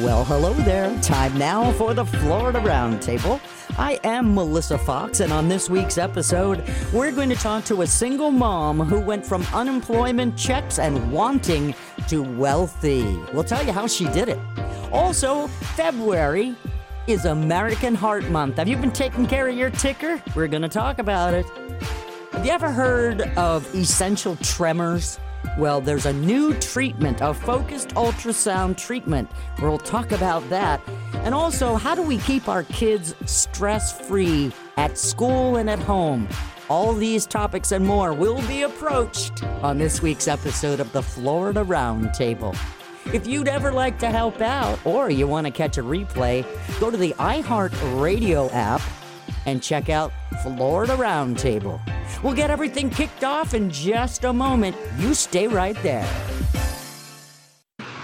Well, hello there. Time now for the Florida Roundtable. I am Melissa Fox, and on this week's episode, we're going to talk to a single mom who went from unemployment checks and wanting to wealthy. We'll tell you how she did it. Also, February is American Heart Month. Have you been taking care of your ticker? We're going to talk about it. Have you ever heard of essential tremors? Well, there's a new treatment, a focused ultrasound treatment. We'll talk about that. And also, how do we keep our kids stress free at school and at home? All these topics and more will be approached on this week's episode of the Florida Roundtable. If you'd ever like to help out or you want to catch a replay, go to the iHeart Radio app and check out Florida Roundtable. We'll get everything kicked off in just a moment. You stay right there.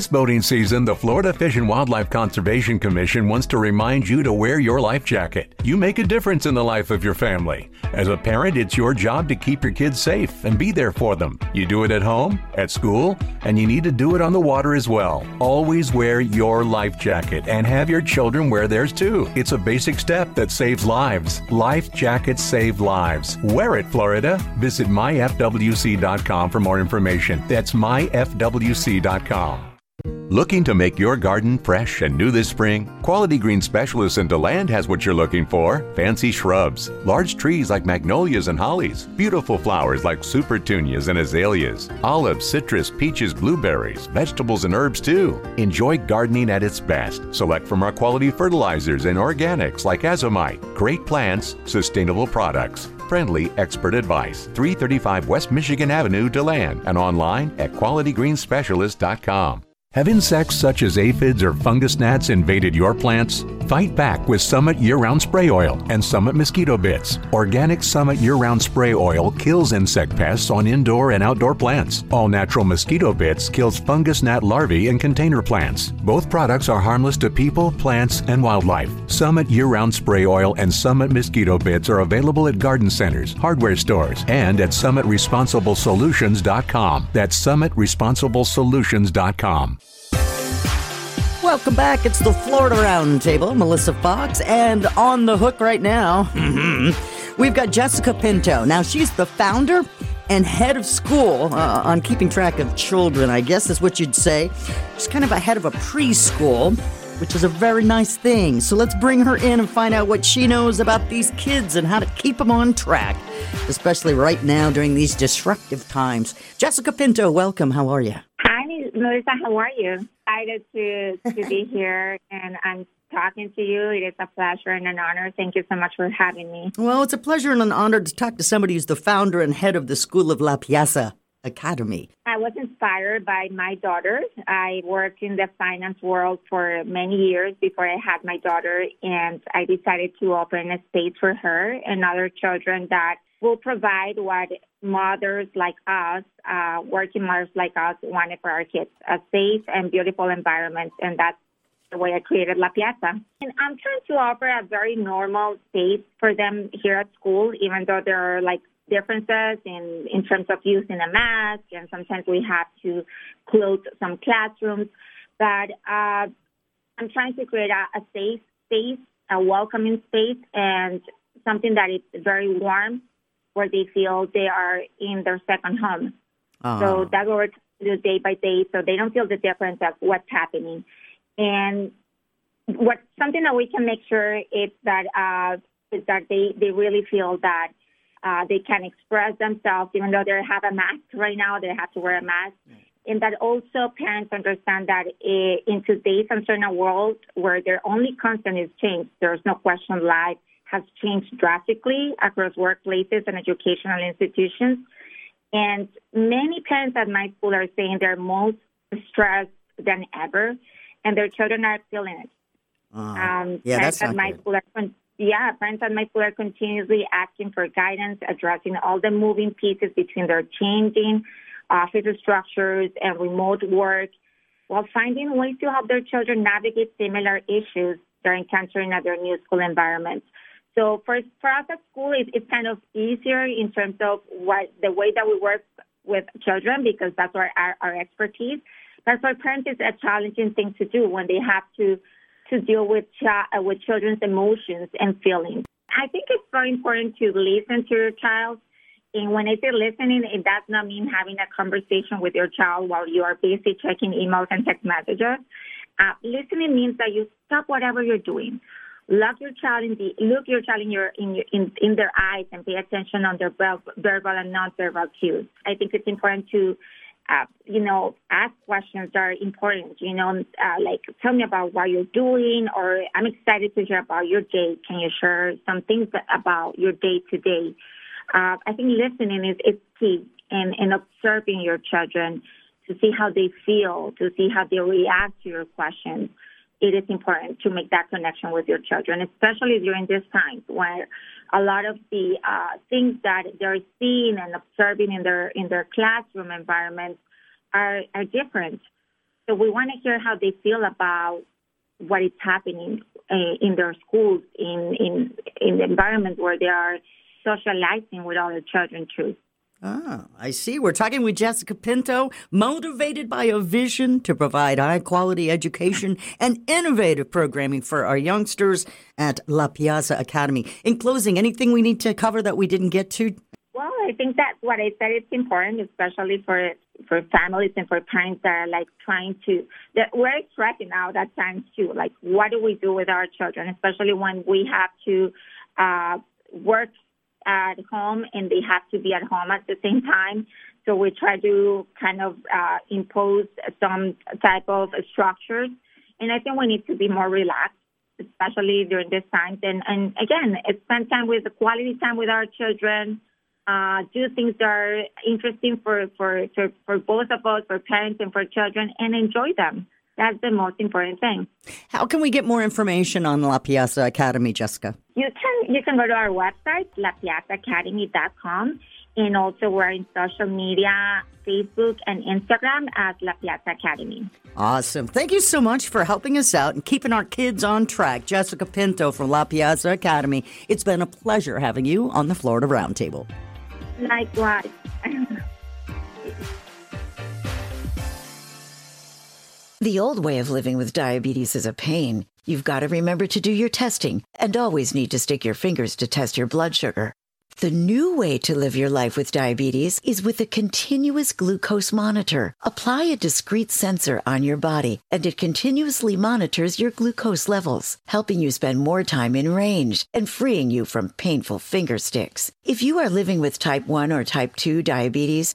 This boating season, the Florida Fish and Wildlife Conservation Commission wants to remind you to wear your life jacket. You make a difference in the life of your family. As a parent, it's your job to keep your kids safe and be there for them. You do it at home, at school, and you need to do it on the water as well. Always wear your life jacket and have your children wear theirs too. It's a basic step that saves lives. Life jackets save lives. Wear it, Florida. Visit myfwc.com for more information. That's myfwc.com. Looking to make your garden fresh and new this spring? Quality Green Specialists in DeLand has what you're looking for. Fancy shrubs, large trees like magnolias and hollies, beautiful flowers like supertunias and azaleas, olives, citrus, peaches, blueberries, vegetables and herbs too. Enjoy gardening at its best. Select from our quality fertilizers and organics like azomite. Great plants, sustainable products friendly expert advice. 335 West Michigan Avenue, DeLand, and online at qualitygreensspecialist.com. Have insects such as aphids or fungus gnats invaded your plants? Fight back with Summit Year Round Spray Oil and Summit Mosquito Bits. Organic Summit Year Round Spray Oil kills insect pests on indoor and outdoor plants. All natural mosquito bits kills fungus gnat larvae in container plants. Both products are harmless to people, plants, and wildlife. Summit Year Round Spray Oil and Summit Mosquito Bits are available at garden centers, hardware stores, and at SummitResponsibleSolutions.com. That's SummitResponsibleSolutions.com. Welcome back. It's the Florida Roundtable. Melissa Fox, and on the hook right now, we've got Jessica Pinto. Now, she's the founder and head of school uh, on keeping track of children, I guess is what you'd say. She's kind of a head of a preschool, which is a very nice thing. So let's bring her in and find out what she knows about these kids and how to keep them on track, especially right now during these disruptive times. Jessica Pinto, welcome. How are you? Melissa. How are you? Excited to to be here, and I'm talking to you. It is a pleasure and an honor. Thank you so much for having me. Well, it's a pleasure and an honor to talk to somebody who's the founder and head of the School of La Piazza Academy. I was inspired by my daughter. I worked in the finance world for many years before I had my daughter, and I decided to open a space for her and other children that will provide what mothers like us, uh, working mothers like us, wanted for our kids a safe and beautiful environment. And that's the way I created La Piazza. And I'm trying to offer a very normal space for them here at school, even though there are like differences in, in terms of using a mask, and sometimes we have to close some classrooms. But uh, I'm trying to create a, a safe space, a welcoming space, and something that is very warm where they feel they are in their second home. Uh-huh. So that trying to do day by day, so they don't feel the difference of what's happening. And what something that we can make sure is that uh, is that they they really feel that uh, they can express themselves, even though they have a mask right now, they have to wear a mask. And that also parents understand that in today's uncertain world where their only constant is change, there's no question life has changed drastically across workplaces and educational institutions. And many parents at my school are saying they're most stressed than ever. and their children are feeling it. Uh, um, yeah, that's not my good. school are, yeah, parents at my school are continuously asking for guidance, addressing all the moving pieces between their changing office structures and remote work, while finding ways to help their children navigate similar issues they're encountering at their new school environments. So for, for us at school, it, it's kind of easier in terms of what the way that we work with children because that's our, our, our expertise. But for parents, it's a challenging thing to do when they have to to deal with uh, with children's emotions and feelings. I think it's very important to listen to your child. And when I say listening, it does not mean having a conversation with your child while you are busy checking emails and text messages. Uh, listening means that you stop whatever you're doing, look your child in the look your child in your in your, in, in their eyes and pay attention on their verbal and non-verbal cues. I think it's important to uh, you know, ask questions that are important. You know, uh, like tell me about what you're doing, or I'm excited to hear about your day. Can you share some things about your day to day? Uh, I think listening is, is key, and, and observing your children to see how they feel, to see how they react to your questions. It is important to make that connection with your children, especially during this time where a lot of the uh, things that they're seeing and observing in their in their classroom environments are are different. So we want to hear how they feel about what is happening uh, in their schools, in in in the environment where they are socializing with other children too. Ah, I see. We're talking with Jessica Pinto, motivated by a vision to provide high quality education and innovative programming for our youngsters at La Piazza Academy. In closing, anything we need to cover that we didn't get to? Well, I think that's what I said. It's important, especially for for families and for parents that are like trying to. That we're stressing out at times too. Like, what do we do with our children, especially when we have to uh, work at home and they have to be at home at the same time. So we try to kind of uh, impose some type of structures. And I think we need to be more relaxed, especially during this time. And, and again, spend time with quality time with our children. Uh, do things that are interesting for, for, for, for both of us, for parents and for children, and enjoy them. That's the most important thing. How can we get more information on La Piazza Academy, Jessica? You can you can go to our website, lapiazzaacademy.com, and also we're in social media, Facebook and Instagram as La Piazza Academy. Awesome. Thank you so much for helping us out and keeping our kids on track. Jessica Pinto from La Piazza Academy. It's been a pleasure having you on the Florida Roundtable. Likewise. The old way of living with diabetes is a pain. You've got to remember to do your testing and always need to stick your fingers to test your blood sugar. The new way to live your life with diabetes is with a continuous glucose monitor. Apply a discrete sensor on your body and it continuously monitors your glucose levels, helping you spend more time in range and freeing you from painful finger sticks. If you are living with type 1 or type 2 diabetes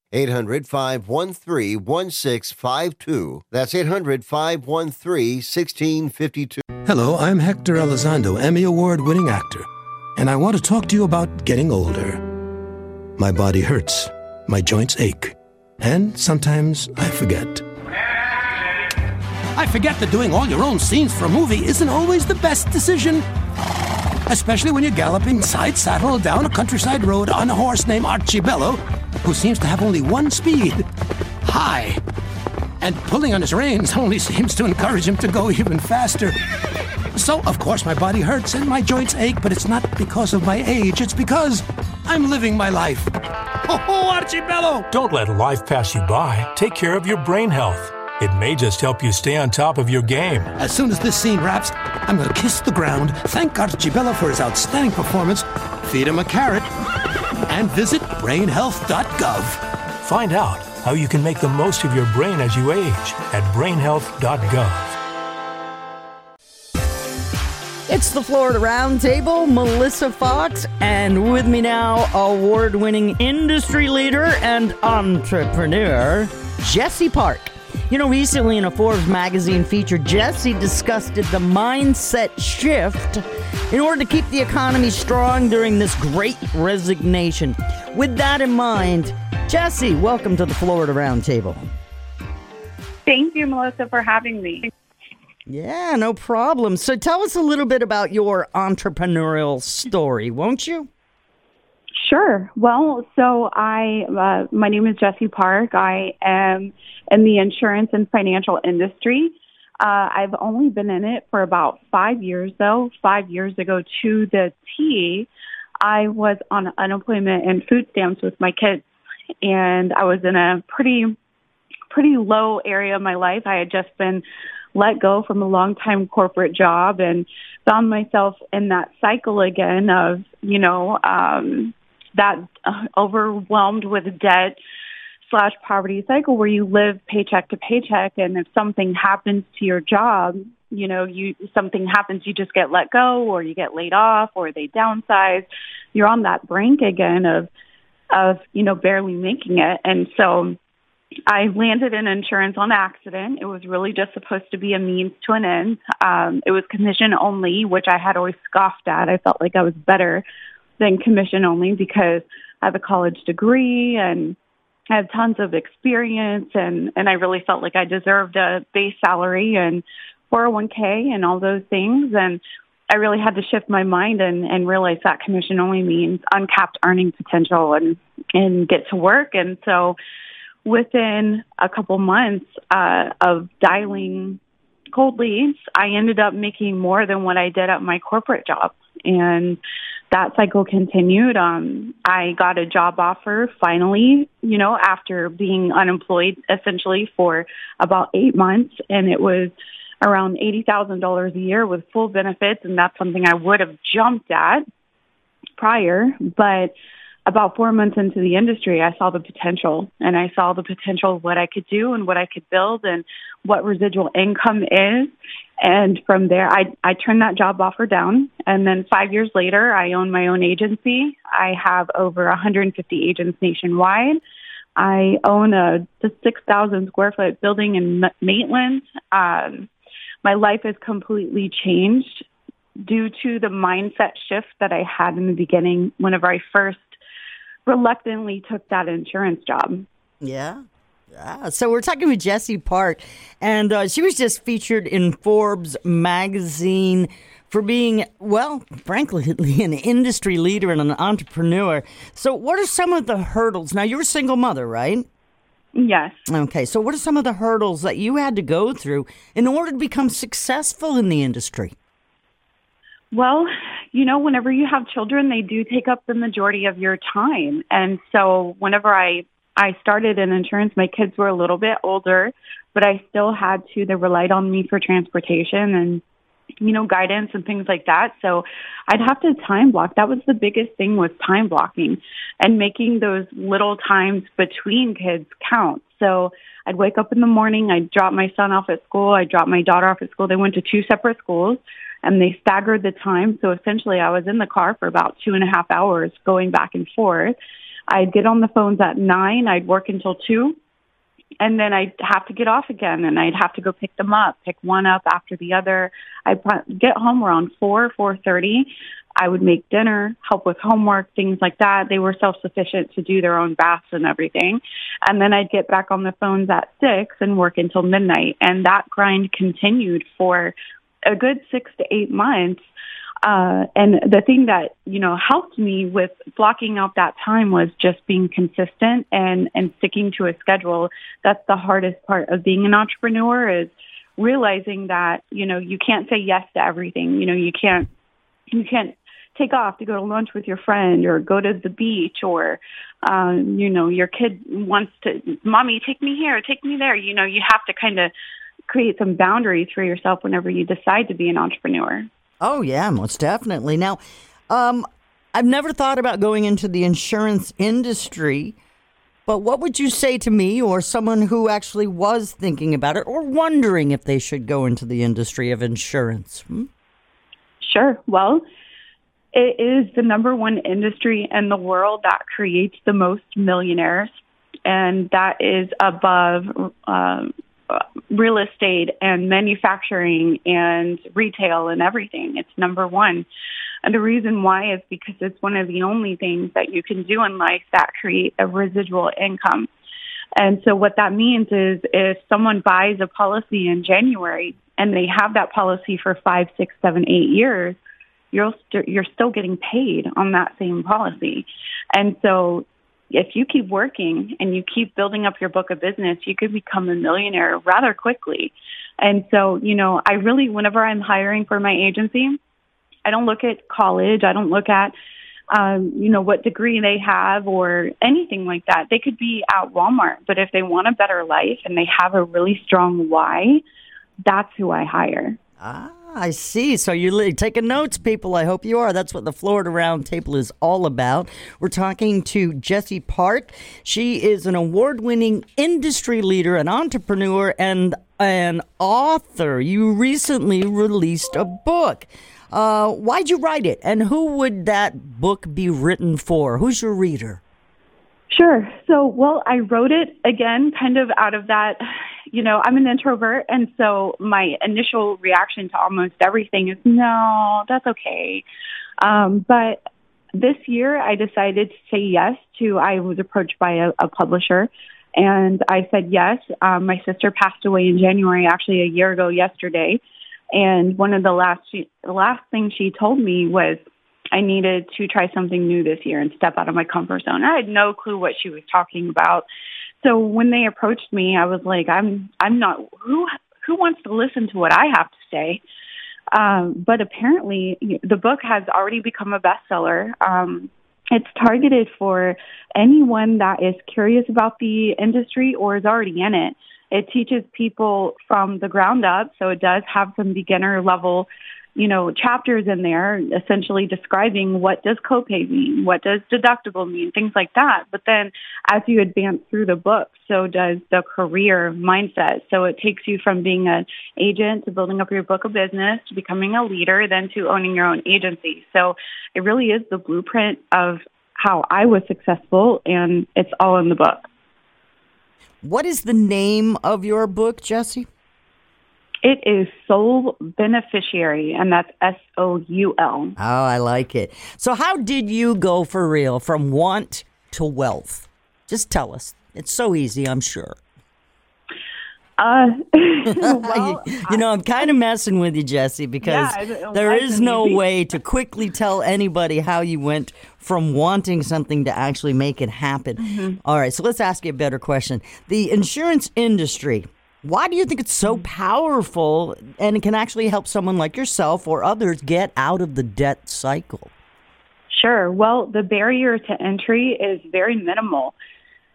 800 513 1652. That's 800 513 1652. Hello, I'm Hector Elizondo, Emmy Award winning actor, and I want to talk to you about getting older. My body hurts, my joints ache, and sometimes I forget. I forget that doing all your own scenes for a movie isn't always the best decision. Especially when you're galloping side saddle down a countryside road on a horse named Archibello who seems to have only one speed high. And pulling on his reins only seems to encourage him to go even faster. So, of course, my body hurts and my joints ache, but it's not because of my age, it's because I'm living my life. Oh, Archibello! Don't let life pass you by. Take care of your brain health. It may just help you stay on top of your game. As soon as this scene wraps, I'm going to kiss the ground, thank Archibello for his outstanding performance, feed him a carrot, and visit brainhealth.gov. Find out how you can make the most of your brain as you age at brainhealth.gov. It's the Florida Roundtable, Melissa Fox, and with me now, award winning industry leader and entrepreneur, Jesse Park. You know, recently in a Forbes magazine feature, Jesse discussed the mindset shift in order to keep the economy strong during this great resignation. With that in mind, Jesse, welcome to the Florida Roundtable. Thank you, Melissa, for having me. Yeah, no problem. So tell us a little bit about your entrepreneurial story, won't you? Sure. Well, so I, uh, my name is Jesse Park. I am in the insurance and financial industry. Uh, I've only been in it for about five years, though. Five years ago to the T, I was on unemployment and food stamps with my kids, and I was in a pretty, pretty low area of my life. I had just been let go from a long time corporate job and found myself in that cycle again of, you know, um, that uh, overwhelmed with debt slash poverty cycle where you live paycheck to paycheck and if something happens to your job you know you something happens you just get let go or you get laid off or they downsize you're on that brink again of of you know barely making it and so I landed in insurance on accident. It was really just supposed to be a means to an end. Um, it was commission only, which I had always scoffed at. I felt like I was better than commission only because I have a college degree and I have tons of experience and, and I really felt like I deserved a base salary and 401k and all those things. And I really had to shift my mind and, and realize that commission only means uncapped earning potential and, and get to work. And so within a couple months uh, of dialing cold leads, I ended up making more than what I did at my corporate job. And that cycle continued. Um, I got a job offer finally, you know, after being unemployed essentially for about eight months. And it was around $80,000 a year with full benefits. And that's something I would have jumped at prior. But about four months into the industry, I saw the potential and I saw the potential of what I could do and what I could build and what residual income is. And from there, I, I turned that job offer down. And then five years later, I own my own agency. I have over 150 agents nationwide. I own a 6,000 square foot building in Maitland. Um, my life has completely changed due to the mindset shift that I had in the beginning whenever I first reluctantly took that insurance job. Yeah. Yeah. So we're talking with Jessie Park, and uh, she was just featured in Forbes magazine for being, well, frankly, an industry leader and an entrepreneur. So, what are some of the hurdles? Now, you're a single mother, right? Yes. Okay. So, what are some of the hurdles that you had to go through in order to become successful in the industry? Well, you know, whenever you have children, they do take up the majority of your time. And so whenever I I started in insurance, my kids were a little bit older, but I still had to they relied on me for transportation and you know, guidance and things like that. So I'd have to time block. That was the biggest thing was time blocking and making those little times between kids count. So I'd wake up in the morning, I'd drop my son off at school, I'd drop my daughter off at school. They went to two separate schools and they staggered the time. So essentially, I was in the car for about two and a half hours going back and forth. I'd get on the phones at nine. I'd work until two, and then I'd have to get off again, and I'd have to go pick them up, pick one up after the other. I'd get home around four, four thirty. I would make dinner, help with homework, things like that. They were self-sufficient to do their own baths and everything. And then I'd get back on the phones at six and work until midnight. And that grind continued for a good six to eight months. Uh, and the thing that, you know, helped me with blocking out that time was just being consistent and, and sticking to a schedule. That's the hardest part of being an entrepreneur is realizing that, you know, you can't say yes to everything. You know, you can't, you can't take off to go to lunch with your friend or go to the beach or um you know your kid wants to mommy take me here take me there you know you have to kind of create some boundaries for yourself whenever you decide to be an entrepreneur. Oh yeah, most definitely. Now, um, I've never thought about going into the insurance industry, but what would you say to me or someone who actually was thinking about it or wondering if they should go into the industry of insurance? Hmm? Sure. Well, it is the number one industry in the world that creates the most millionaires, and that is above um, real estate and manufacturing and retail and everything. It's number one. And the reason why is because it's one of the only things that you can do in life that create a residual income. And so what that means is if someone buys a policy in January and they have that policy for five, six, seven, eight years, you're st- you're still getting paid on that same policy. And so if you keep working and you keep building up your book of business, you could become a millionaire rather quickly. And so, you know, I really, whenever I'm hiring for my agency, I don't look at college. I don't look at, um, you know, what degree they have or anything like that. They could be at Walmart, but if they want a better life and they have a really strong why, that's who I hire. Ah. I see. So you're taking notes, people. I hope you are. That's what the Florida Roundtable is all about. We're talking to Jessie Park. She is an award winning industry leader, an entrepreneur, and an author. You recently released a book. Uh, why'd you write it? And who would that book be written for? Who's your reader? Sure. So, well, I wrote it again, kind of out of that, you know, I'm an introvert. And so my initial reaction to almost everything is, no, that's okay. Um, but this year I decided to say yes to, I was approached by a, a publisher and I said yes. Um, my sister passed away in January, actually a year ago yesterday. And one of the last, she, the last thing she told me was, I needed to try something new this year and step out of my comfort zone. I had no clue what she was talking about. So when they approached me, I was like, I'm I'm not who who wants to listen to what I have to say. Um, but apparently, the book has already become a bestseller. Um, it's targeted for anyone that is curious about the industry or is already in it. It teaches people from the ground up, so it does have some beginner level you know, chapters in there essentially describing what does copay mean, what does deductible mean, things like that. But then as you advance through the book, so does the career mindset. So it takes you from being an agent to building up your book of business to becoming a leader, then to owning your own agency. So it really is the blueprint of how I was successful and it's all in the book. What is the name of your book, Jessie? It is Soul Beneficiary, and that's S O U L. Oh, I like it. So, how did you go for real from want to wealth? Just tell us. It's so easy, I'm sure. Uh, well, you, you, know, I'm kind of messing with you, Jesse, because yeah, there is no way to quickly tell anybody how you went from wanting something to actually make it happen. Mm-hmm. All right, so let's ask you a better question. The insurance industry why do you think it's so mm. powerful and it can actually help someone like yourself or others get out of the debt cycle? Sure. Well, the barrier to entry is very minimal.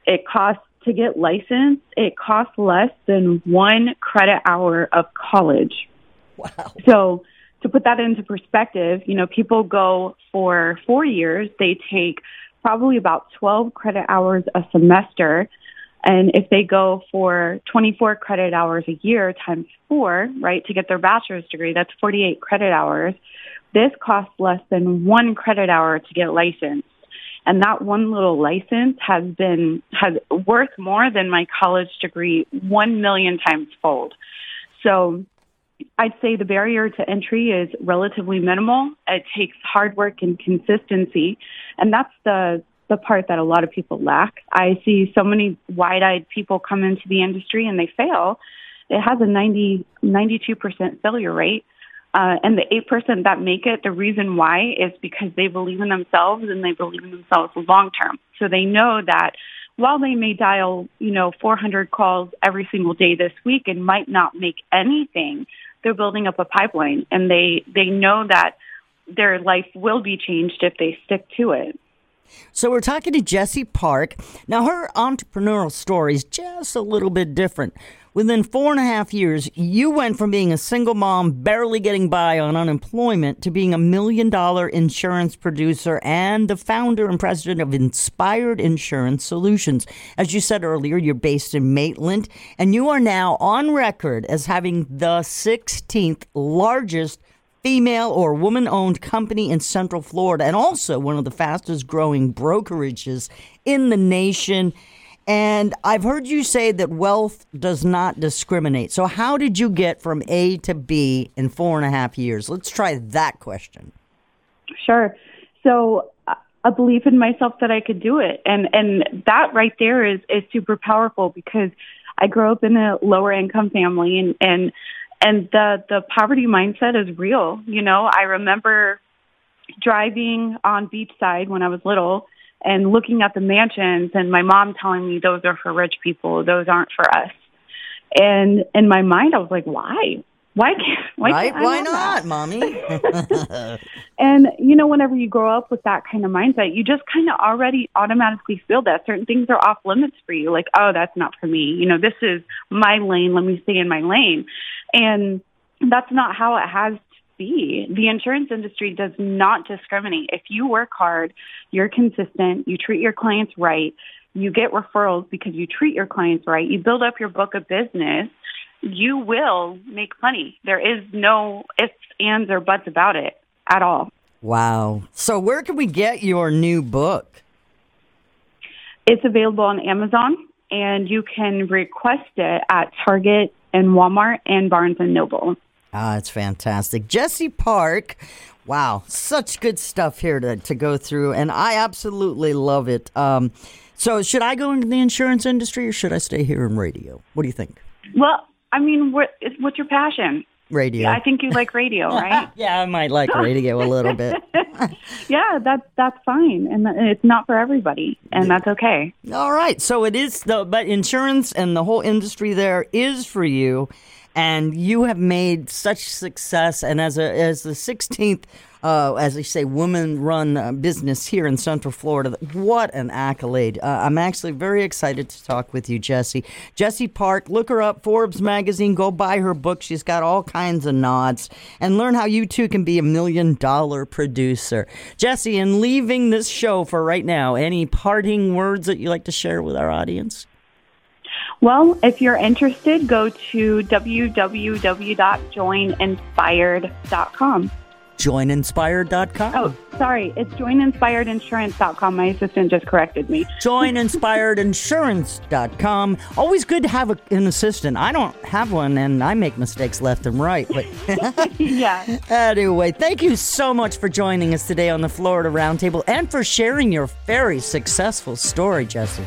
It costs to get licensed, it costs less than one credit hour of college. Wow. So, to put that into perspective, you know, people go for four years, they take probably about 12 credit hours a semester and if they go for 24 credit hours a year times four, right, to get their bachelor's degree, that's 48 credit hours. This costs less than one credit hour to get licensed. And that one little license has been, has worth more than my college degree one million times fold. So I'd say the barrier to entry is relatively minimal. It takes hard work and consistency. And that's the, the part that a lot of people lack. I see so many wide-eyed people come into the industry and they fail. It has a 90, 92% failure rate. Uh, and the 8% that make it, the reason why is because they believe in themselves and they believe in themselves long term. So they know that while they may dial, you know, 400 calls every single day this week and might not make anything, they're building up a pipeline and they, they know that their life will be changed if they stick to it. So we're talking to Jessie Park. Now, her entrepreneurial story is just a little bit different. Within four and a half years, you went from being a single mom, barely getting by on unemployment, to being a million dollar insurance producer and the founder and president of Inspired Insurance Solutions. As you said earlier, you're based in Maitland, and you are now on record as having the 16th largest female or woman owned company in Central Florida and also one of the fastest growing brokerages in the nation. And I've heard you say that wealth does not discriminate. So, how did you get from A to B in four and a half years? Let's try that question. Sure. So, uh, a belief in myself that I could do it, and and that right there is is super powerful because I grew up in a lower income family, and and and the the poverty mindset is real. You know, I remember driving on beachside when I was little and looking at the mansions and my mom telling me those are for rich people, those aren't for us. And in my mind I was like, why? Why can't why, right? can't why not, that? mommy? and you know, whenever you grow up with that kind of mindset, you just kind of already automatically feel that certain things are off limits for you. Like, oh, that's not for me. You know, this is my lane. Let me stay in my lane. And that's not how it has to be. The insurance industry does not discriminate. If you work hard, you're consistent, you treat your clients right, you get referrals because you treat your clients right, you build up your book of business, you will make money. There is no ifs, ands, or buts about it at all. Wow. So, where can we get your new book? It's available on Amazon, and you can request it at Target and Walmart and Barnes and Noble. Ah, it's fantastic. Jesse Park. Wow, such good stuff here to, to go through, and I absolutely love it. Um, so, should I go into the insurance industry or should I stay here in radio? What do you think? Well, I mean, what, what's your passion? Radio. Yeah, I think you like radio, right? yeah, I might like radio a little bit. yeah, that's that's fine, and it's not for everybody, and that's okay. All right, so it is the but insurance and the whole industry there is for you and you have made such success. And as a as the 16th, uh, as they say, woman-run uh, business here in Central Florida, what an accolade! Uh, I'm actually very excited to talk with you, Jesse. Jesse Park, look her up, Forbes magazine. Go buy her book. She's got all kinds of nods, and learn how you too can be a million-dollar producer. Jesse, in leaving this show for right now, any parting words that you like to share with our audience? Well, if you're interested, go to www.joininspired.com. Joininspired.com. Oh, sorry. It's joininspiredinsurance.com. My assistant just corrected me. Joininspiredinsurance.com. Always good to have a, an assistant. I don't have one and I make mistakes left and right. But yeah. Anyway, thank you so much for joining us today on the Florida Roundtable and for sharing your very successful story, Jessie.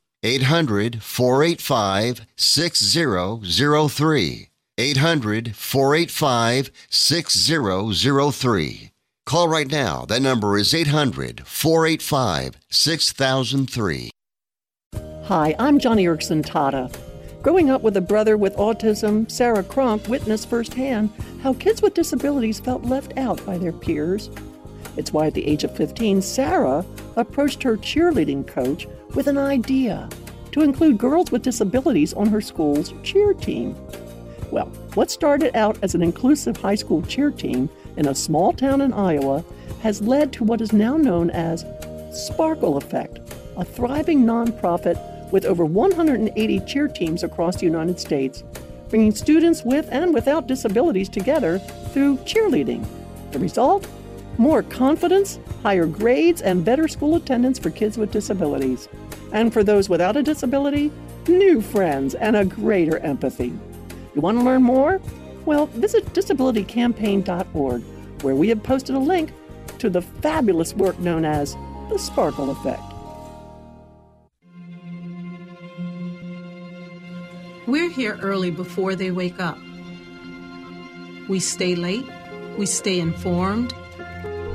800 485 6003. 800 485 6003. Call right now. That number is 800 485 6003. Hi, I'm Joni Eareckson Tada. Growing up with a brother with autism, Sarah Cronk witnessed firsthand how kids with disabilities felt left out by their peers. It's why at the age of 15, Sarah approached her cheerleading coach with an idea to include girls with disabilities on her school's cheer team. Well, what started out as an inclusive high school cheer team in a small town in Iowa has led to what is now known as Sparkle Effect, a thriving nonprofit with over 180 cheer teams across the United States, bringing students with and without disabilities together through cheerleading. The result? More confidence, higher grades, and better school attendance for kids with disabilities. And for those without a disability, new friends and a greater empathy. You want to learn more? Well, visit disabilitycampaign.org, where we have posted a link to the fabulous work known as the Sparkle Effect. We're here early before they wake up. We stay late, we stay informed,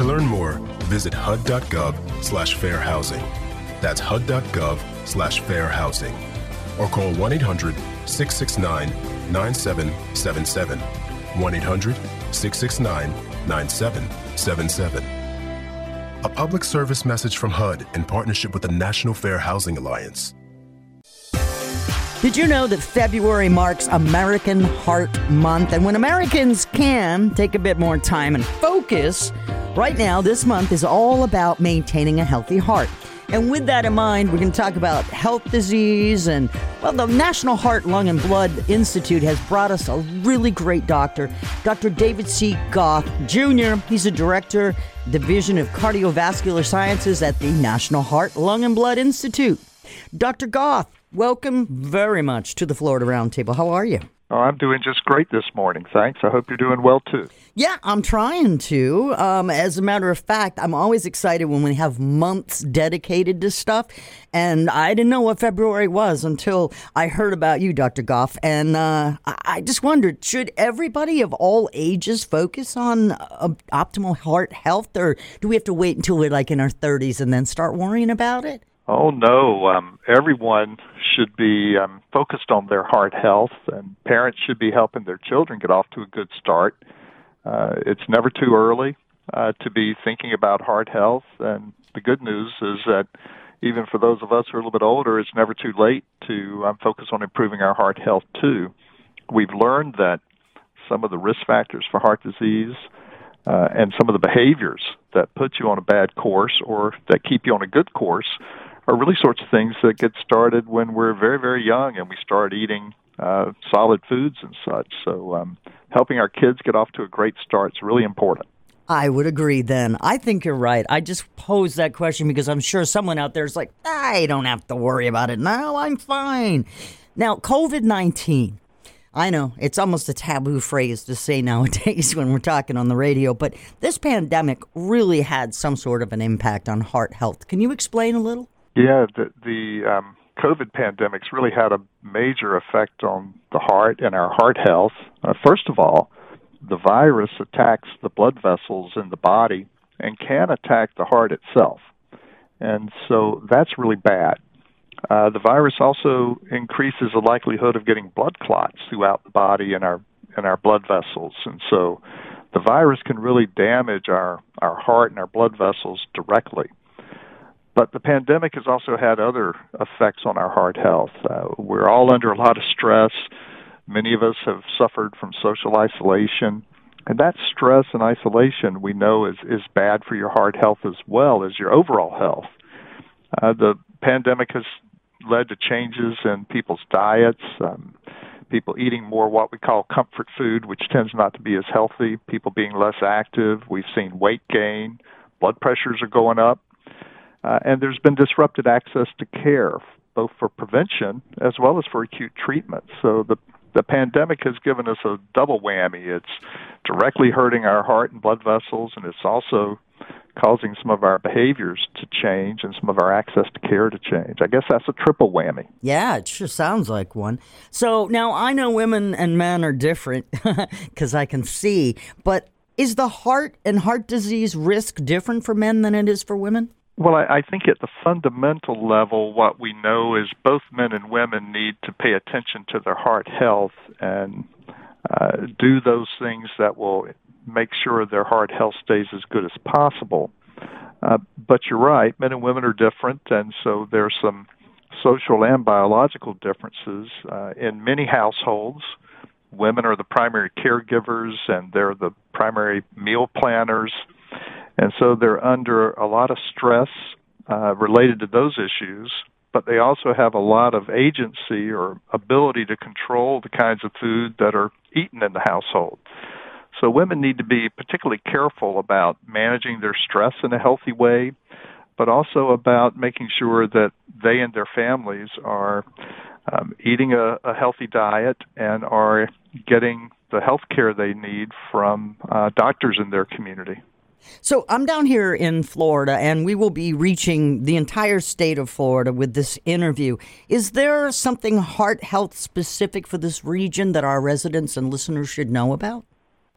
To learn more, visit hud.gov slash fair housing. That's hud.gov slash fair housing. Or call 1 800 669 9777. 1 800 669 9777. A public service message from HUD in partnership with the National Fair Housing Alliance. Did you know that February marks American Heart Month? And when Americans can take a bit more time and focus, right now, this month is all about maintaining a healthy heart. And with that in mind, we're going to talk about health disease. And, well, the National Heart, Lung, and Blood Institute has brought us a really great doctor, Dr. David C. Goff Jr. He's a director, Division of Cardiovascular Sciences at the National Heart, Lung, and Blood Institute. Dr. Goff, welcome very much to the Florida Roundtable. How are you? Oh, I'm doing just great this morning. Thanks. I hope you're doing well too. Yeah, I'm trying to. Um, as a matter of fact, I'm always excited when we have months dedicated to stuff. And I didn't know what February was until I heard about you, Dr. Goff. And uh, I just wondered should everybody of all ages focus on uh, optimal heart health, or do we have to wait until we're like in our 30s and then start worrying about it? Oh no, um, everyone should be um, focused on their heart health, and parents should be helping their children get off to a good start. Uh, it's never too early uh, to be thinking about heart health, and the good news is that even for those of us who are a little bit older, it's never too late to um, focus on improving our heart health too. We've learned that some of the risk factors for heart disease uh, and some of the behaviors that put you on a bad course or that keep you on a good course are really sorts of things that get started when we're very, very young and we start eating uh, solid foods and such. So, um, helping our kids get off to a great start is really important. I would agree then. I think you're right. I just posed that question because I'm sure someone out there is like, I don't have to worry about it now. I'm fine. Now, COVID 19. I know it's almost a taboo phrase to say nowadays when we're talking on the radio, but this pandemic really had some sort of an impact on heart health. Can you explain a little? Yeah, the, the um, COVID pandemic's really had a major effect on the heart and our heart health. Uh, first of all, the virus attacks the blood vessels in the body and can attack the heart itself. And so that's really bad. Uh, the virus also increases the likelihood of getting blood clots throughout the body and our and our blood vessels, and so the virus can really damage our our heart and our blood vessels directly. But the pandemic has also had other effects on our heart health. Uh, we're all under a lot of stress. Many of us have suffered from social isolation. And that stress and isolation we know is, is bad for your heart health as well as your overall health. Uh, the pandemic has led to changes in people's diets, um, people eating more what we call comfort food, which tends not to be as healthy, people being less active. We've seen weight gain, blood pressures are going up. Uh, and there's been disrupted access to care, both for prevention as well as for acute treatment. So the the pandemic has given us a double whammy. It's directly hurting our heart and blood vessels, and it's also causing some of our behaviors to change and some of our access to care to change. I guess that's a triple whammy. Yeah, it sure sounds like one. So now I know women and men are different because I can see, but is the heart and heart disease risk different for men than it is for women? Well, I, I think at the fundamental level, what we know is both men and women need to pay attention to their heart health and uh, do those things that will make sure their heart health stays as good as possible. Uh, but you're right, men and women are different, and so there's some social and biological differences. Uh, in many households, women are the primary caregivers and they're the primary meal planners, and so they're under a lot of stress uh, related to those issues. But they also have a lot of agency or ability to control the kinds of food that are eaten in the household. So women need to be particularly careful about managing their stress in a healthy way, but also about making sure that they and their families are um, eating a, a healthy diet and are getting the health care they need from uh, doctors in their community. So I'm down here in Florida, and we will be reaching the entire state of Florida with this interview. Is there something heart health specific for this region that our residents and listeners should know about?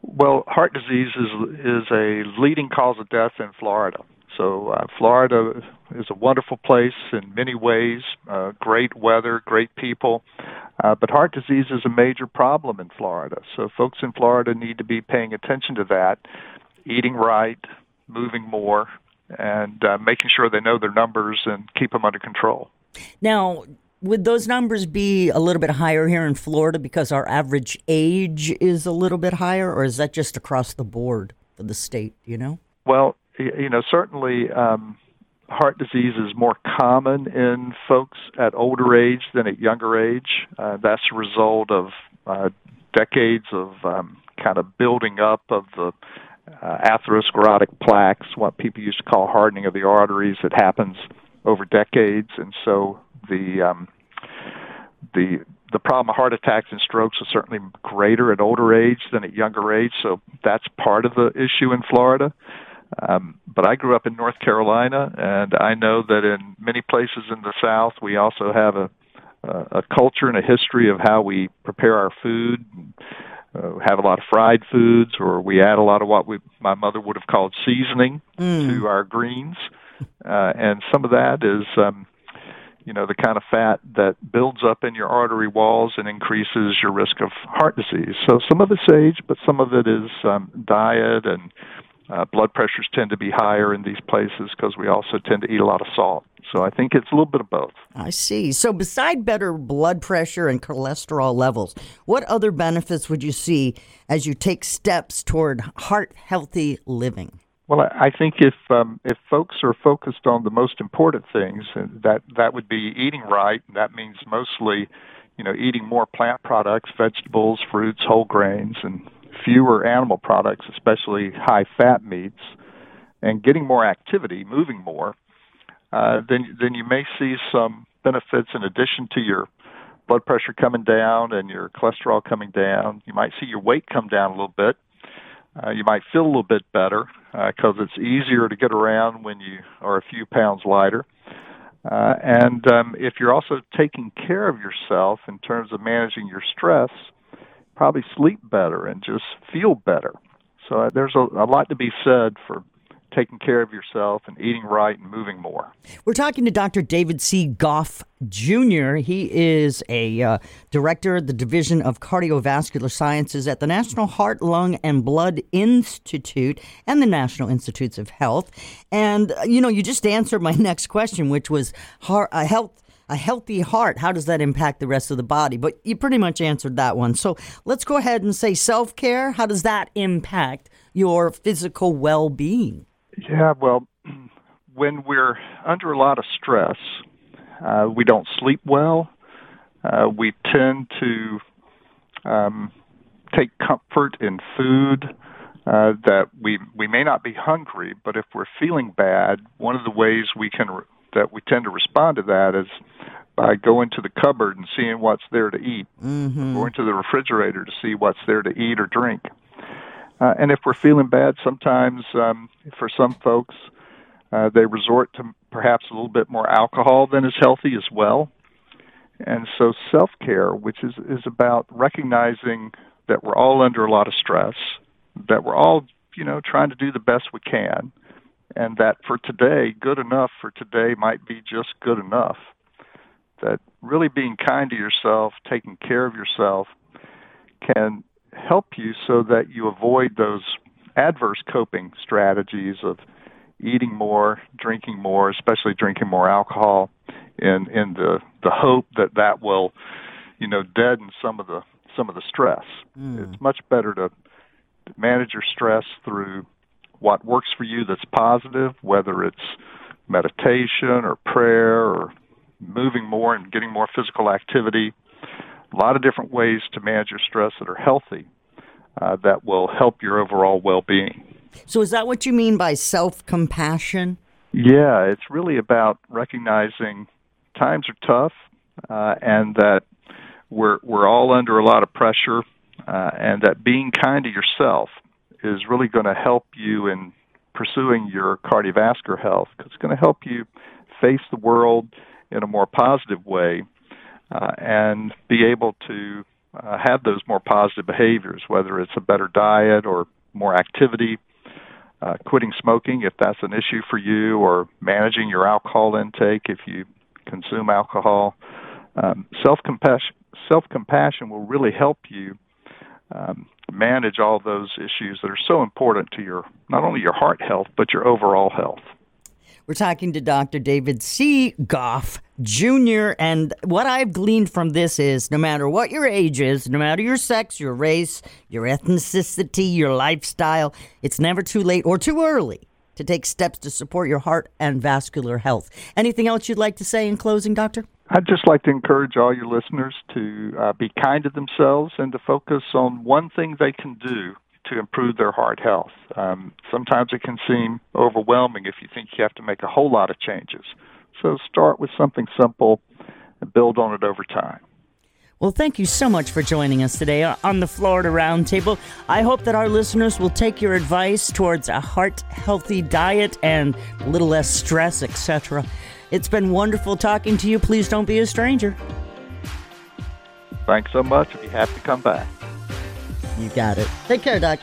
Well, heart disease is is a leading cause of death in Florida. So uh, Florida is a wonderful place in many ways. Uh, great weather, great people, uh, but heart disease is a major problem in Florida. So folks in Florida need to be paying attention to that, eating right, moving more, and uh, making sure they know their numbers and keep them under control. Now, would those numbers be a little bit higher here in Florida because our average age is a little bit higher, or is that just across the board for the state? You know. Well, you know, certainly um, heart disease is more common in folks at older age than at younger age. Uh, that's a result of uh, decades of um, kind of building up of the uh, atherosclerotic plaques, what people used to call hardening of the arteries, that happens over decades, and so the um, the the problem of heart attacks and strokes is certainly greater at older age than at younger age, so that's part of the issue in Florida. Um, but I grew up in North Carolina, and I know that in many places in the South, we also have a a, a culture and a history of how we prepare our food. Uh, have a lot of fried foods, or we add a lot of what we my mother would have called seasoning mm. to our greens, uh, and some of that is um, you know, the kind of fat that builds up in your artery walls and increases your risk of heart disease. So some of it's age, but some of it is um, diet and uh, blood pressures tend to be higher in these places because we also tend to eat a lot of salt. So I think it's a little bit of both. I see. So beside better blood pressure and cholesterol levels, what other benefits would you see as you take steps toward heart healthy living? Well, I think if um, if folks are focused on the most important things, uh, that that would be eating right. That means mostly, you know, eating more plant products, vegetables, fruits, whole grains, and fewer animal products, especially high fat meats, and getting more activity, moving more. Uh, then then you may see some benefits in addition to your blood pressure coming down and your cholesterol coming down. You might see your weight come down a little bit uh, you might feel a little bit better because uh, it's easier to get around when you are a few pounds lighter. Uh, and um, if you're also taking care of yourself in terms of managing your stress, probably sleep better and just feel better. So uh, there's a, a lot to be said for taking care of yourself and eating right and moving more. We're talking to Dr. David C. Goff Jr. He is a uh, director of the Division of Cardiovascular Sciences at the National Heart, Lung, and Blood Institute and the National Institutes of Health. And, uh, you know, you just answered my next question, which was heart, uh, health a healthy heart, how does that impact the rest of the body? But you pretty much answered that one. So let's go ahead and say self care. How does that impact your physical well being? Yeah, well, when we're under a lot of stress, uh, we don't sleep well. Uh, we tend to um, take comfort in food uh, that we we may not be hungry, but if we're feeling bad, one of the ways we can that we tend to respond to that is by going to the cupboard and seeing what's there to eat, mm-hmm. going to the refrigerator to see what's there to eat or drink. Uh, and if we're feeling bad, sometimes um, for some folks, uh, they resort to perhaps a little bit more alcohol than is healthy as well. And so self care, which is, is about recognizing that we're all under a lot of stress, that we're all, you know, trying to do the best we can, and that for today, good enough for today might be just good enough. That really being kind to yourself, taking care of yourself, can help you so that you avoid those adverse coping strategies of eating more, drinking more, especially drinking more alcohol, in in the the hope that that will, you know, deaden some of the some of the stress. Mm. It's much better to manage your stress through what works for you that's positive, whether it's meditation or prayer or moving more and getting more physical activity. A lot of different ways to manage your stress that are healthy uh, that will help your overall well being. So, is that what you mean by self compassion? Yeah, it's really about recognizing times are tough uh, and that we're we're all under a lot of pressure, uh, and that being kind to yourself is really going to help you in pursuing your cardiovascular health. It's going to help you face the world in a more positive way uh, and be able to uh, have those more positive behaviors, whether it's a better diet or more activity, uh, quitting smoking if that's an issue for you, or managing your alcohol intake if you consume alcohol. Um, self compassion will really help you um, manage all those issues that are so important to your not only your heart health but your overall health. We're talking to Dr. David C. Goff Jr. And what I've gleaned from this is no matter what your age is, no matter your sex, your race, your ethnicity, your lifestyle, it's never too late or too early to take steps to support your heart and vascular health. Anything else you'd like to say in closing, Doctor? I'd just like to encourage all your listeners to uh, be kind to themselves and to focus on one thing they can do to improve their heart health. Um, sometimes it can seem overwhelming if you think you have to make a whole lot of changes. So start with something simple and build on it over time. Well, thank you so much for joining us today on the Florida Roundtable. I hope that our listeners will take your advice towards a heart healthy diet and a little less stress, etc. It's been wonderful talking to you. Please don't be a stranger. Thanks so much. I'd be happy to come back. You got it. Take care, Doc.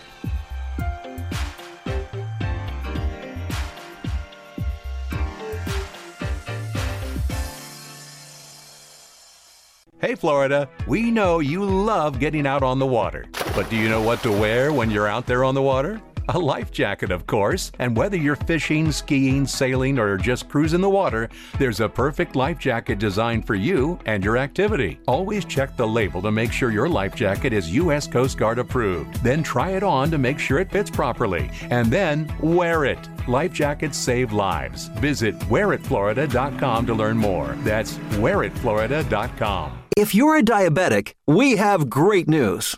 Hey, Florida, we know you love getting out on the water. But do you know what to wear when you're out there on the water? A life jacket, of course. And whether you're fishing, skiing, sailing, or just cruising the water, there's a perfect life jacket designed for you and your activity. Always check the label to make sure your life jacket is U.S. Coast Guard approved. Then try it on to make sure it fits properly. And then wear it. Life jackets save lives. Visit wearitflorida.com to learn more. That's wearitflorida.com. If you're a diabetic, we have great news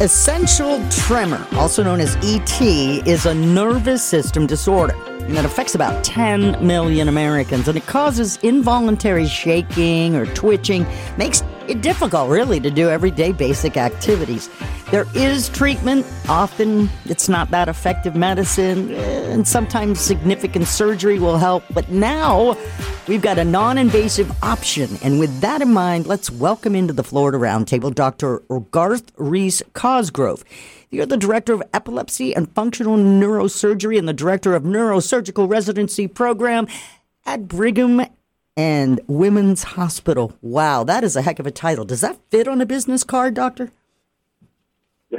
Essential tremor, also known as ET, is a nervous system disorder and it affects about 10 million Americans. And it causes involuntary shaking or twitching, makes it difficult, really, to do everyday basic activities. There is treatment. Often it's not that effective medicine, and sometimes significant surgery will help. But now we've got a non invasive option. And with that in mind, let's welcome into the Florida Roundtable Dr. Garth Rees Cosgrove. You're the director of epilepsy and functional neurosurgery and the director of neurosurgical residency program at Brigham and Women's Hospital. Wow, that is a heck of a title. Does that fit on a business card, doctor?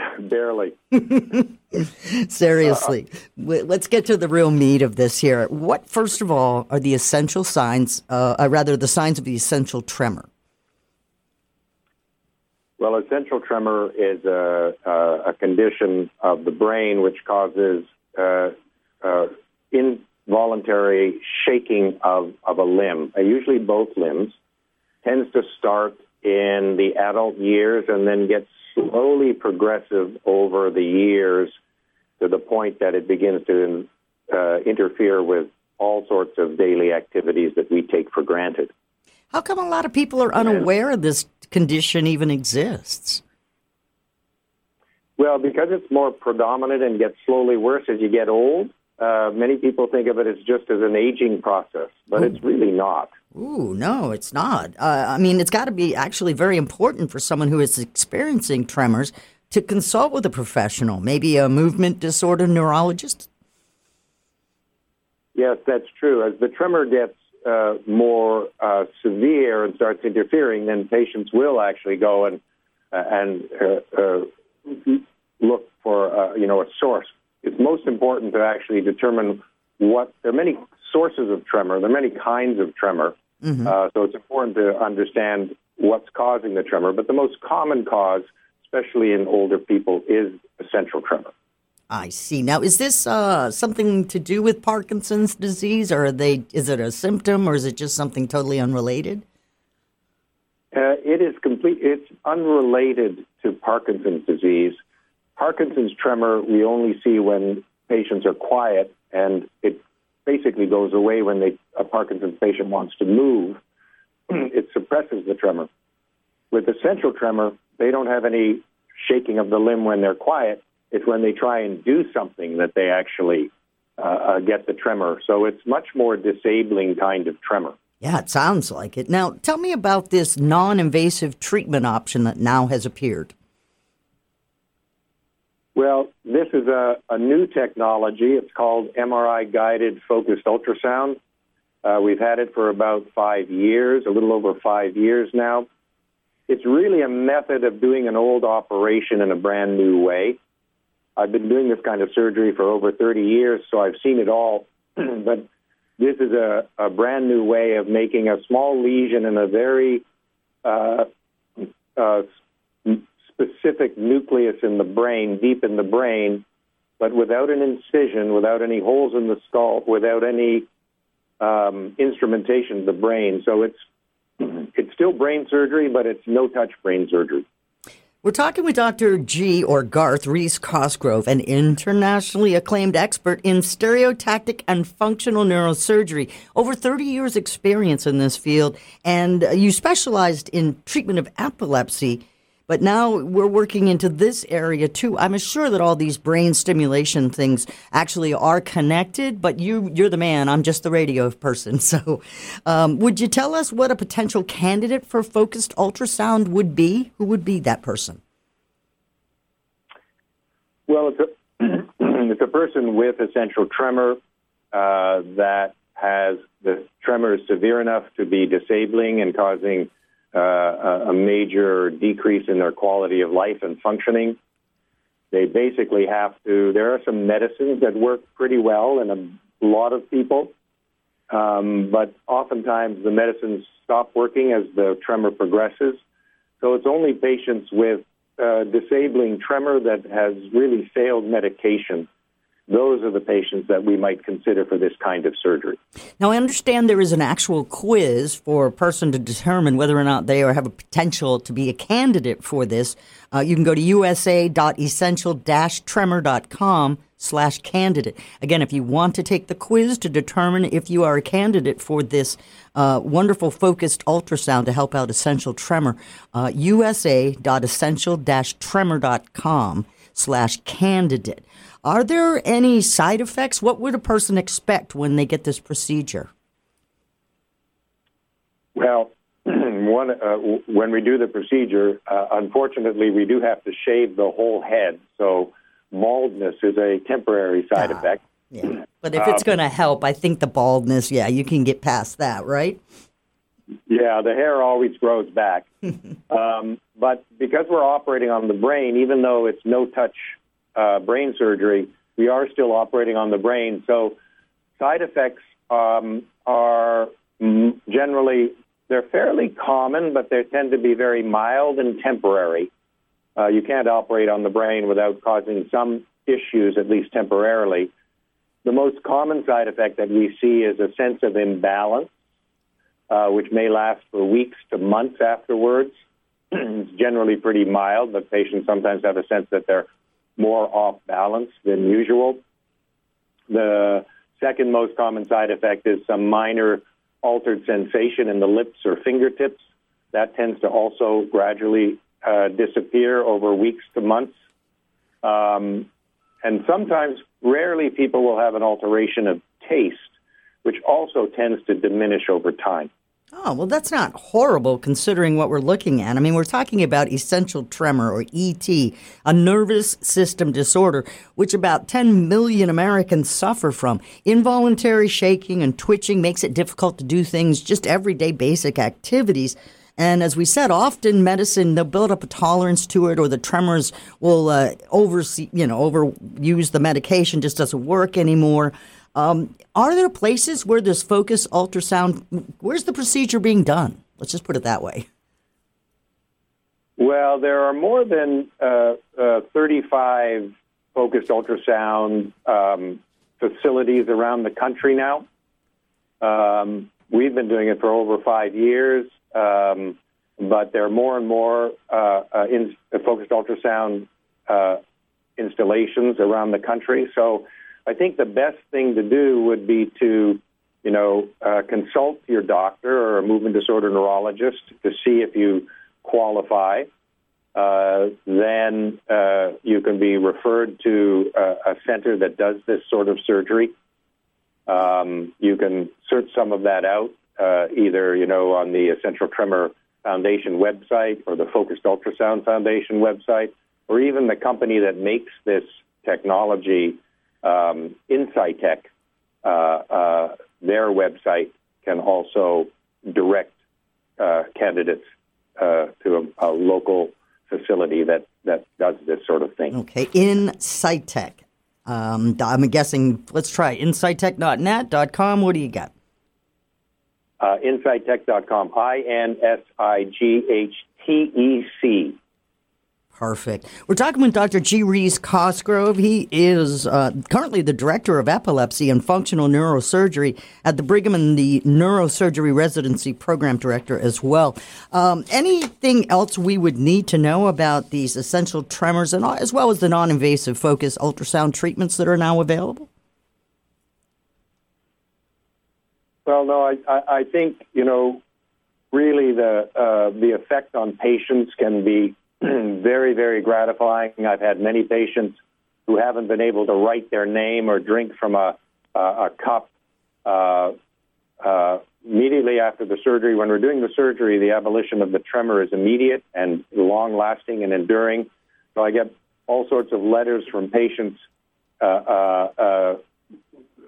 Barely. Seriously. Uh, Let's get to the real meat of this here. What, first of all, are the essential signs, uh, or rather, the signs of the essential tremor? Well, essential tremor is a, a, a condition of the brain which causes uh, uh, involuntary shaking of, of a limb, uh, usually both limbs, tends to start in the adult years and then gets slowly progressive over the years to the point that it begins to uh, interfere with all sorts of daily activities that we take for granted. How come a lot of people are unaware this condition even exists? Well, because it's more predominant and gets slowly worse as you get old, uh, many people think of it as just as an aging process, but Ooh. it's really not. Ooh, no, it's not. Uh, I mean, it's got to be actually very important for someone who is experiencing tremors to consult with a professional, maybe a movement disorder neurologist. Yes, that's true. As the tremor gets uh, more uh, severe and starts interfering, then patients will actually go and uh, and uh, uh, look for you know a source. It's most important to actually determine what there are many sources of tremor. There are many kinds of tremor, mm-hmm. so it's important to understand what's causing the tremor. But the most common cause, especially in older people, is essential tremor. I see. Now, is this uh, something to do with Parkinson's disease, or they? Is it a symptom, or is it just something totally unrelated? Uh, it is complete. It's unrelated to Parkinson's disease. Parkinson's tremor we only see when patients are quiet, and it basically goes away when they, a Parkinson's patient wants to move. it suppresses the tremor. With essential tremor, they don't have any shaking of the limb when they're quiet it's when they try and do something that they actually uh, uh, get the tremor. So it's much more disabling kind of tremor. Yeah, it sounds like it. Now, tell me about this non invasive treatment option that now has appeared. Well, this is a, a new technology. It's called MRI guided focused ultrasound. Uh, we've had it for about five years, a little over five years now. It's really a method of doing an old operation in a brand new way. I've been doing this kind of surgery for over 30 years, so I've seen it all. but this is a, a, brand new way of making a small lesion in a very uh, uh, specific nucleus in the brain, deep in the brain, but without an incision, without any holes in the skull, without any um, instrumentation of the brain. So it's it's still brain surgery, but it's no touch brain surgery. We're talking with Dr. G or Garth Rees Cosgrove, an internationally acclaimed expert in stereotactic and functional neurosurgery. Over 30 years experience in this field, and you specialized in treatment of epilepsy but now we're working into this area too. I'm sure that all these brain stimulation things actually are connected, but you, you're the man. I'm just the radio person. So, um, would you tell us what a potential candidate for focused ultrasound would be? Who would be that person? Well, it's a, it's a person with essential tremor uh, that has the tremor is severe enough to be disabling and causing uh, a major decrease in their quality of life and functioning. They basically have to. There are some medicines that work pretty well in a lot of people, um, but oftentimes the medicines stop working as the tremor progresses. So it's only patients with uh, disabling tremor that has really failed medication those are the patients that we might consider for this kind of surgery. Now, I understand there is an actual quiz for a person to determine whether or not they are, have a potential to be a candidate for this. Uh, you can go to usa.essential-tremor.com slash candidate. Again, if you want to take the quiz to determine if you are a candidate for this uh, wonderful focused ultrasound to help out essential tremor, uh, usa.essential-tremor.com slash candidate. Are there any side effects? What would a person expect when they get this procedure? Well, one, uh, when we do the procedure, uh, unfortunately, we do have to shave the whole head. So baldness is a temporary side ah, effect. Yeah. But if it's um, going to help, I think the baldness, yeah, you can get past that, right? Yeah, the hair always grows back. um, but because we're operating on the brain, even though it's no touch uh, brain surgery, we are still operating on the brain. So side effects um, are generally they're fairly common, but they tend to be very mild and temporary. Uh, you can't operate on the brain without causing some issues, at least temporarily. The most common side effect that we see is a sense of imbalance, uh, which may last for weeks to months afterwards. it's generally pretty mild, but patients sometimes have a sense that they're more off balance than usual. The second most common side effect is some minor altered sensation in the lips or fingertips. That tends to also gradually uh, disappear over weeks to months. Um, and sometimes, rarely, people will have an alteration of taste, which also tends to diminish over time. Oh, well, that's not horrible considering what we're looking at. I mean, we're talking about essential tremor or ET, a nervous system disorder, which about 10 million Americans suffer from. Involuntary shaking and twitching makes it difficult to do things, just everyday basic activities. And as we said, often medicine they'll build up a tolerance to it, or the tremors will uh, oversee, you know, overuse the medication, just doesn't work anymore. Um, are there places where this focus ultrasound, where's the procedure being done? Let's just put it that way. Well, there are more than uh, uh, 35 focused ultrasound um, facilities around the country now. Um, we've been doing it for over five years, um, but there are more and more uh, uh in, focused ultrasound uh, installations around the country. So I think the best thing to do would be to, you know, uh, consult your doctor or a movement disorder neurologist to see if you qualify. Uh, then uh, you can be referred to a, a, center that does this sort of surgery. Um, you can search some of that out, uh, either you know on the Essential Tremor Foundation website or the Focused Ultrasound Foundation website, or even the company that makes this technology um, Insightec, uh, uh, their website can also direct uh, candidates uh, to a, a, local facility that, that does this sort of thing. Okay, Insightec. Um, I'm guessing, let's try insightec.net.com. What do you got? Uh. I N S I G H T E C Perfect. We're talking with Dr. G. Rees Cosgrove. He is uh, currently the director of epilepsy and functional neurosurgery at the Brigham and the neurosurgery residency program director as well. Um, anything else we would need to know about these essential tremors and as well as the non-invasive focus ultrasound treatments that are now available? Well, no, I, I, I think you know really the uh, the effect on patients can be very, very gratifying. I've had many patients who haven't been able to write their name or drink from a, a, a cup. Uh, uh, immediately after the surgery, when we're doing the surgery, the abolition of the tremor is immediate and long lasting and enduring. So I get all sorts of letters from patients uh, uh, uh,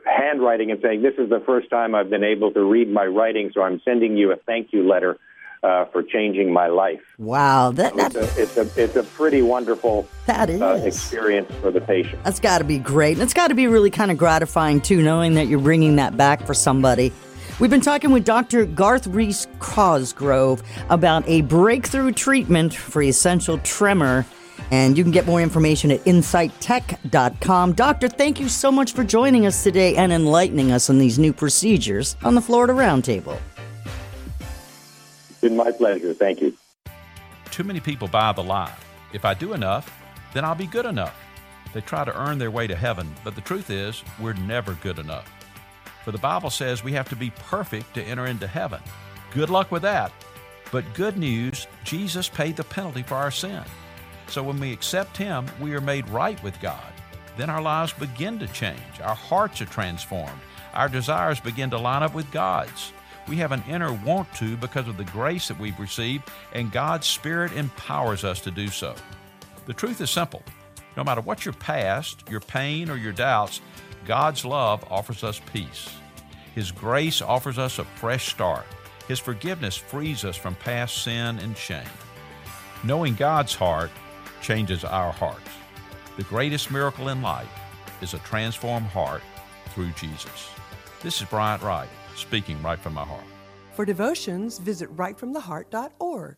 handwriting and saying, This is the first time I've been able to read my writing, so I'm sending you a thank you letter uh, for changing my life. Wow, that, that it's, a, it's a it's a pretty wonderful that is. Uh, experience for the patient. That's got to be great, and it's got to be really kind of gratifying too, knowing that you're bringing that back for somebody. We've been talking with Dr. Garth Rees Cosgrove about a breakthrough treatment for essential tremor. And you can get more information at insightec.com. Doctor, thank you so much for joining us today and enlightening us on these new procedures on the Florida Roundtable. Been my pleasure. Thank you. Too many people buy the lie. If I do enough, then I'll be good enough. They try to earn their way to heaven, but the truth is, we're never good enough. For the Bible says we have to be perfect to enter into heaven. Good luck with that. But good news Jesus paid the penalty for our sin. So when we accept Him, we are made right with God. Then our lives begin to change. Our hearts are transformed. Our desires begin to line up with God's. We have an inner want to because of the grace that we've received, and God's Spirit empowers us to do so. The truth is simple. No matter what your past, your pain, or your doubts, God's love offers us peace. His grace offers us a fresh start. His forgiveness frees us from past sin and shame. Knowing God's heart changes our hearts. The greatest miracle in life is a transformed heart through Jesus. This is Bryant Wright, speaking right from my heart. For devotions, visit rightfromtheheart.org.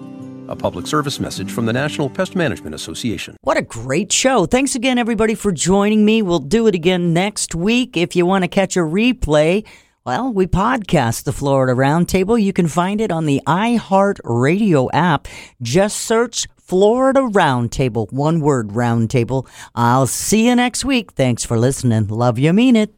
A public service message from the National Pest Management Association. What a great show. Thanks again, everybody, for joining me. We'll do it again next week. If you want to catch a replay, well, we podcast the Florida Roundtable. You can find it on the iHeart Radio app. Just search Florida Roundtable, one word Roundtable. I'll see you next week. Thanks for listening. Love you, mean it.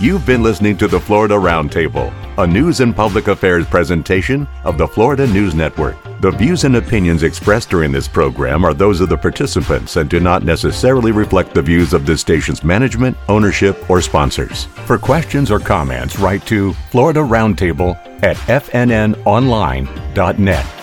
You've been listening to the Florida Roundtable, a news and public affairs presentation of the Florida News Network. The views and opinions expressed during this program are those of the participants and do not necessarily reflect the views of this station's management, ownership, or sponsors. For questions or comments, write to Florida Roundtable at fnnonline.net.